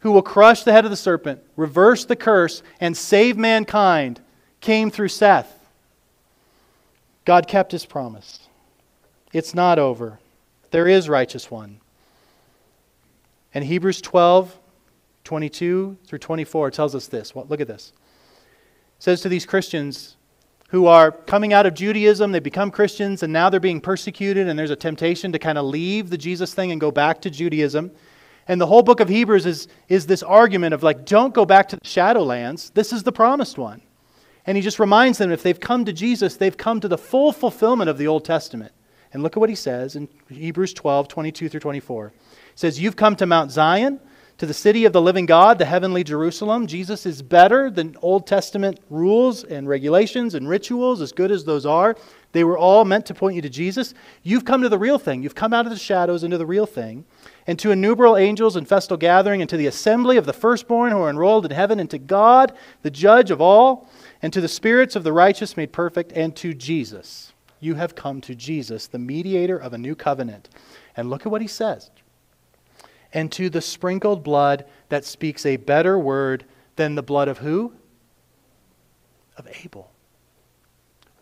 who will crush the head of the serpent, reverse the curse, and save mankind, came through Seth. God kept his promise. It's not over. There is righteous one. And Hebrews 12, 22 through 24 tells us this. Look at this. It says to these Christians who are coming out of Judaism, they become Christians, and now they're being persecuted, and there's a temptation to kind of leave the Jesus thing and go back to Judaism. And the whole book of Hebrews is, is this argument of like, don't go back to the shadowlands. This is the promised one. And he just reminds them if they've come to Jesus, they've come to the full fulfillment of the Old Testament. And look at what he says in Hebrews 12, 22 through 24. He says, You've come to Mount Zion, to the city of the living God, the heavenly Jerusalem. Jesus is better than Old Testament rules and regulations and rituals, as good as those are. They were all meant to point you to Jesus. You've come to the real thing. You've come out of the shadows into the real thing. And to innumerable angels in festal gathering, and to the assembly of the firstborn who are enrolled in heaven, and to God, the judge of all, and to the spirits of the righteous made perfect, and to Jesus you have come to Jesus, the mediator of a new covenant. And look at what he says. And to the sprinkled blood that speaks a better word than the blood of who? Of Abel.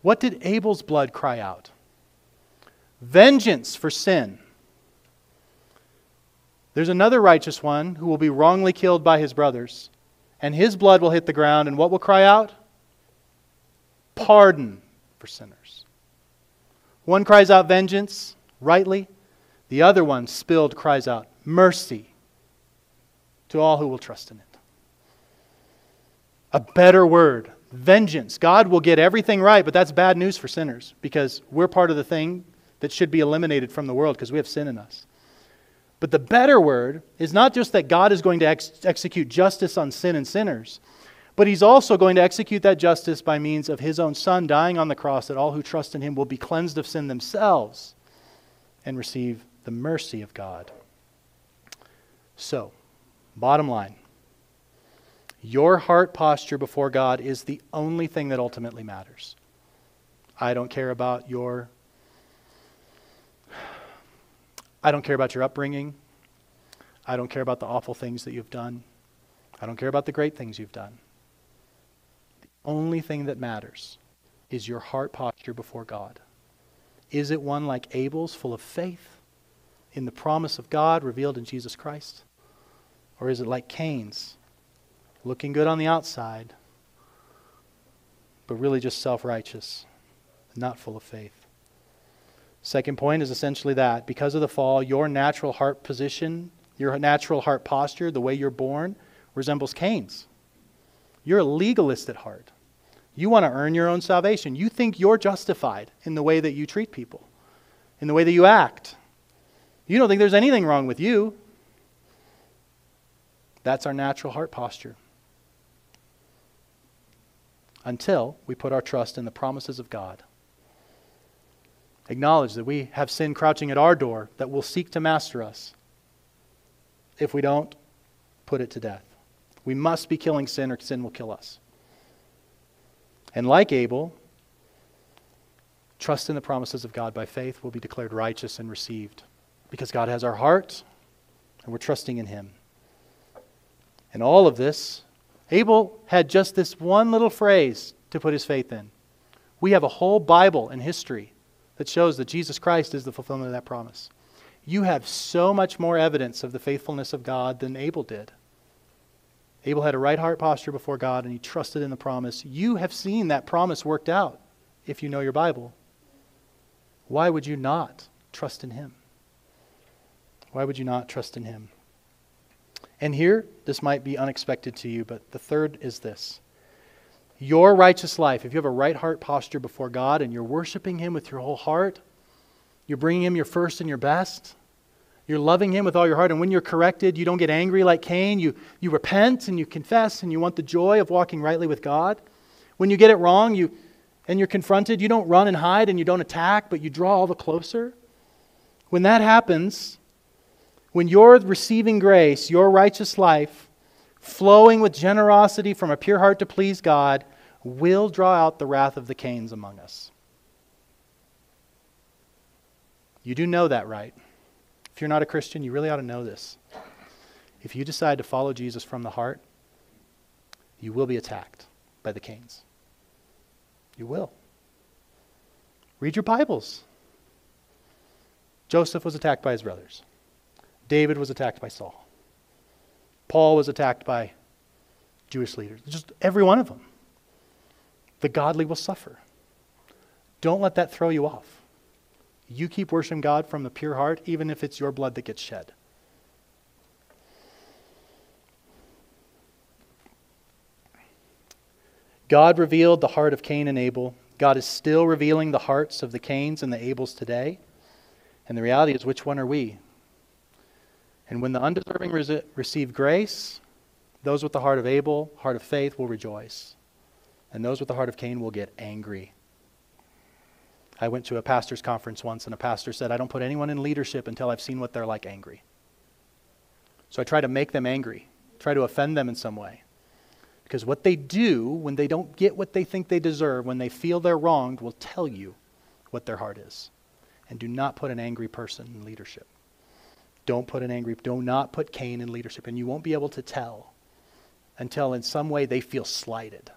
What did Abel's blood cry out? Vengeance for sin. There's another righteous one who will be wrongly killed by his brothers, and his blood will hit the ground, and what will cry out? Pardon for sinners. One cries out vengeance, rightly. The other one, spilled, cries out mercy to all who will trust in it. A better word, vengeance. God will get everything right, but that's bad news for sinners because we're part of the thing that should be eliminated from the world because we have sin in us. But the better word is not just that God is going to ex- execute justice on sin and sinners, but he's also going to execute that justice by means of his own Son dying on the cross, that all who trust in him will be cleansed of sin themselves and receive the mercy of God. So, bottom line your heart posture before God is the only thing that ultimately matters. I don't care about your I don't care about your upbringing. I don't care about the awful things that you've done. I don't care about the great things you've done The only thing that matters is your heart posture before God. Is it one like Abel's, full of faith in the promise of God revealed in Jesus Christ? Or is it like Cain's, looking good on the outside, but really just self righteous, not full of faith? Second point is essentially that because of the fall, your natural heart position, your natural heart posture, the way you're born, resembles Cain's. You're a legalist at heart. You want to earn your own salvation. You think you're justified in the way that you treat people, in the way that you act. You don't think there's anything wrong with you. That's our natural heart posture. Until we put our trust in the promises of God. Acknowledge that we have sin crouching at our door that will seek to master us. If we don't, put it to death. We must be killing sin, or sin will kill us. And like Abel, trust in the promises of God by faith will be declared righteous and received because God has our heart and we're trusting in Him. And all of this, Abel had just this one little phrase to put his faith in. We have a whole Bible and history that shows that Jesus Christ is the fulfillment of that promise. You have so much more evidence of the faithfulness of God than Abel did. Abel had a right heart posture before God and he trusted in the promise. You have seen that promise worked out if you know your Bible. Why would you not trust in him? Why would you not trust in him? And here, this might be unexpected to you, but the third is this. Your righteous life, if you have a right heart posture before God and you're worshiping Him with your whole heart, you're bringing Him your first and your best, you're loving Him with all your heart, and when you're corrected, you don't get angry like Cain. You, you repent and you confess and you want the joy of walking rightly with God. When you get it wrong you, and you're confronted, you don't run and hide and you don't attack, but you draw all the closer. When that happens, when you're receiving grace, your righteous life, flowing with generosity from a pure heart to please God, will draw out the wrath of the Cains among us. You do know that, right? If you're not a Christian, you really ought to know this. If you decide to follow Jesus from the heart, you will be attacked by the Cains. You will. Read your Bibles. Joseph was attacked by his brothers. David was attacked by Saul. Paul was attacked by Jewish leaders. Just every one of them. The godly will suffer. Don't let that throw you off. You keep worshiping God from the pure heart, even if it's your blood that gets shed. God revealed the heart of Cain and Abel. God is still revealing the hearts of the Cains and the Abels today. And the reality is, which one are we? And when the undeserving receive grace, those with the heart of Abel, heart of faith, will rejoice. And those with the heart of Cain will get angry. I went to a pastor's conference once, and a pastor said, I don't put anyone in leadership until I've seen what they're like angry. So I try to make them angry, try to offend them in some way. Because what they do when they don't get what they think they deserve, when they feel they're wronged, will tell you what their heart is. And do not put an angry person in leadership. Don't put an angry, do not put Cain in leadership. And you won't be able to tell until in some way they feel slighted.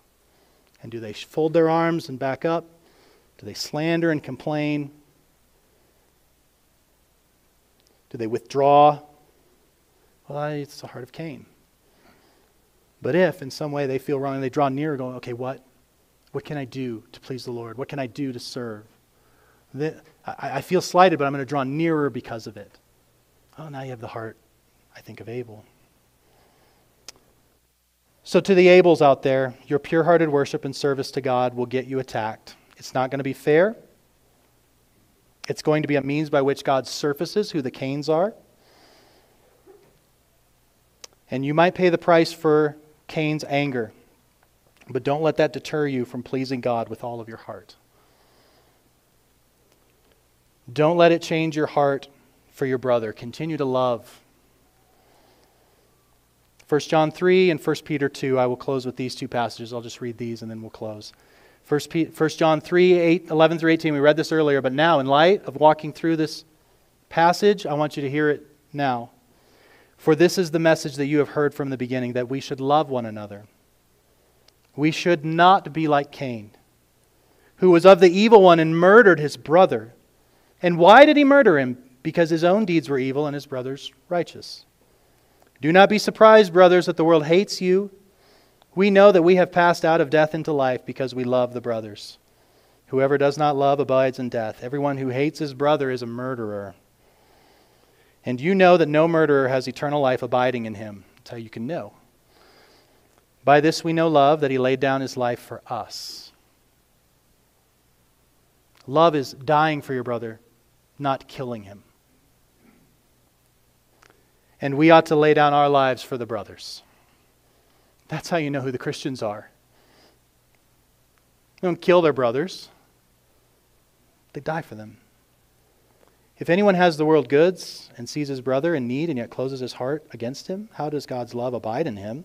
And do they fold their arms and back up? Do they slander and complain? Do they withdraw? Well, it's the heart of Cain. But if in some way they feel wrong and they draw near, going, okay, what? What can I do to please the Lord? What can I do to serve? I feel slighted, but I'm going to draw nearer because of it. Oh, now you have the heart, I think, of Abel. So, to the Abels out there, your pure hearted worship and service to God will get you attacked. It's not going to be fair. It's going to be a means by which God surfaces who the Cains are. And you might pay the price for Cain's anger, but don't let that deter you from pleasing God with all of your heart. Don't let it change your heart for your brother. Continue to love. 1 John 3 and 1 Peter 2. I will close with these two passages. I'll just read these and then we'll close. 1, P- 1 John 3, 8, 11 through 18. We read this earlier, but now, in light of walking through this passage, I want you to hear it now. For this is the message that you have heard from the beginning that we should love one another. We should not be like Cain, who was of the evil one and murdered his brother. And why did he murder him? Because his own deeds were evil and his brother's righteous. Do not be surprised, brothers, that the world hates you. We know that we have passed out of death into life because we love the brothers. Whoever does not love abides in death. Everyone who hates his brother is a murderer. And you know that no murderer has eternal life abiding in him. That's how you can know. By this we know love, that he laid down his life for us. Love is dying for your brother, not killing him and we ought to lay down our lives for the brothers. That's how you know who the Christians are. They don't kill their brothers, they die for them. If anyone has the world goods and sees his brother in need and yet closes his heart against him, how does God's love abide in him?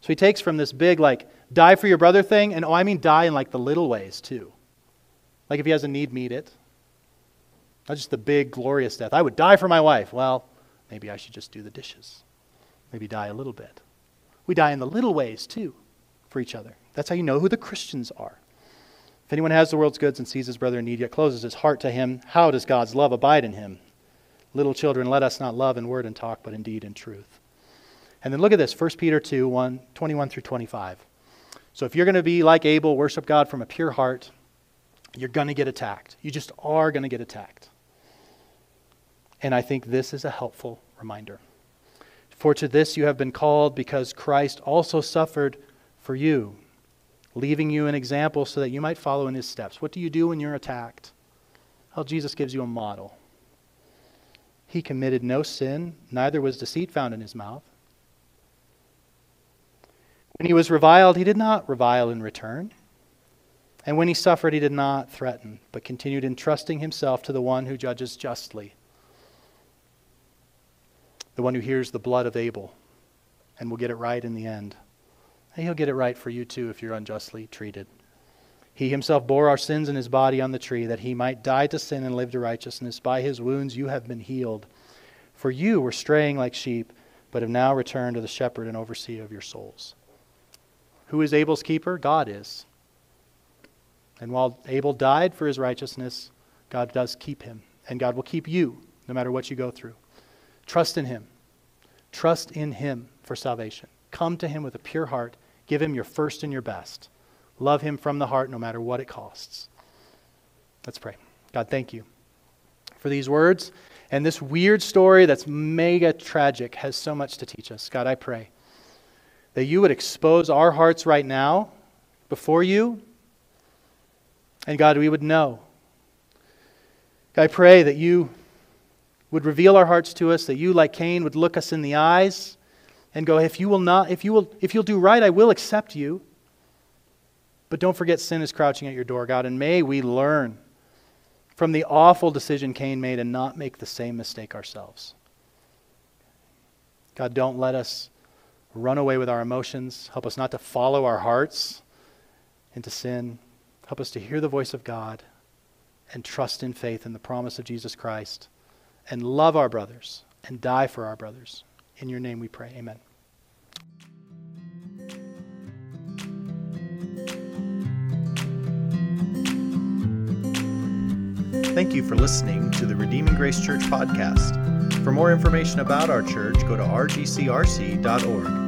So he takes from this big, like, die for your brother thing, and oh, I mean die in like the little ways too. Like if he has a need, meet it. Not just the big, glorious death. I would die for my wife. Well, Maybe I should just do the dishes. Maybe die a little bit. We die in the little ways too for each other. That's how you know who the Christians are. If anyone has the world's goods and sees his brother in need, yet closes his heart to him, how does God's love abide in him? Little children, let us not love in word and talk, but in deed and truth. And then look at this 1 Peter 2 1, 21 through 25. So if you're going to be like Abel, worship God from a pure heart, you're going to get attacked. You just are going to get attacked. And I think this is a helpful reminder. For to this you have been called, because Christ also suffered for you leaving you an example so that you might follow in his steps. What do you do when you're attacked? Well, Jesus gives you a model. He committed no sin, neither was deceit found in his mouth. When he was reviled, he did not revile in return. And when he suffered, he did not threaten, but continued entrusting himself to the one who judges justly, the one who hears the blood of Abel and will get it right in the end. And he'll get it right for you too if you're unjustly treated. He himself bore our sins in his body on the tree, that he might die to sin and live to righteousness. By his wounds you have been healed. For you were straying like sheep, but have now returned to the shepherd and overseer of your souls. Who is Abel's keeper? God is. And while Abel died for his righteousness, God does keep him. And God will keep you no matter what you go through. Trust in him. Trust in him for salvation. Come to him with a pure heart Give him your first and your best. Love him from the heart no matter what it costs. Let's pray. God, thank you for these words. And this weird story that's mega tragic has so much to teach us. God, I pray that you would expose our hearts right now before you. And God, we would know. I pray that you would reveal our hearts to us, that you, like Cain, would look us in the eyes and go, if you will not, if you will, if you'll do right, I will accept you. But don't forget sin is crouching at your door, God, and may we learn from the awful decision Cain made and not make the same mistake ourselves. God, don't let us run away with our emotions. Help us not to follow our hearts into sin. Help us to hear the voice of God and trust in faith in the promise of Jesus Christ and love our brothers and die for our brothers. In your name we pray. Amen. Thank you for listening to the Redeeming Grace Church podcast. For more information about our church, go to rgcrc.org.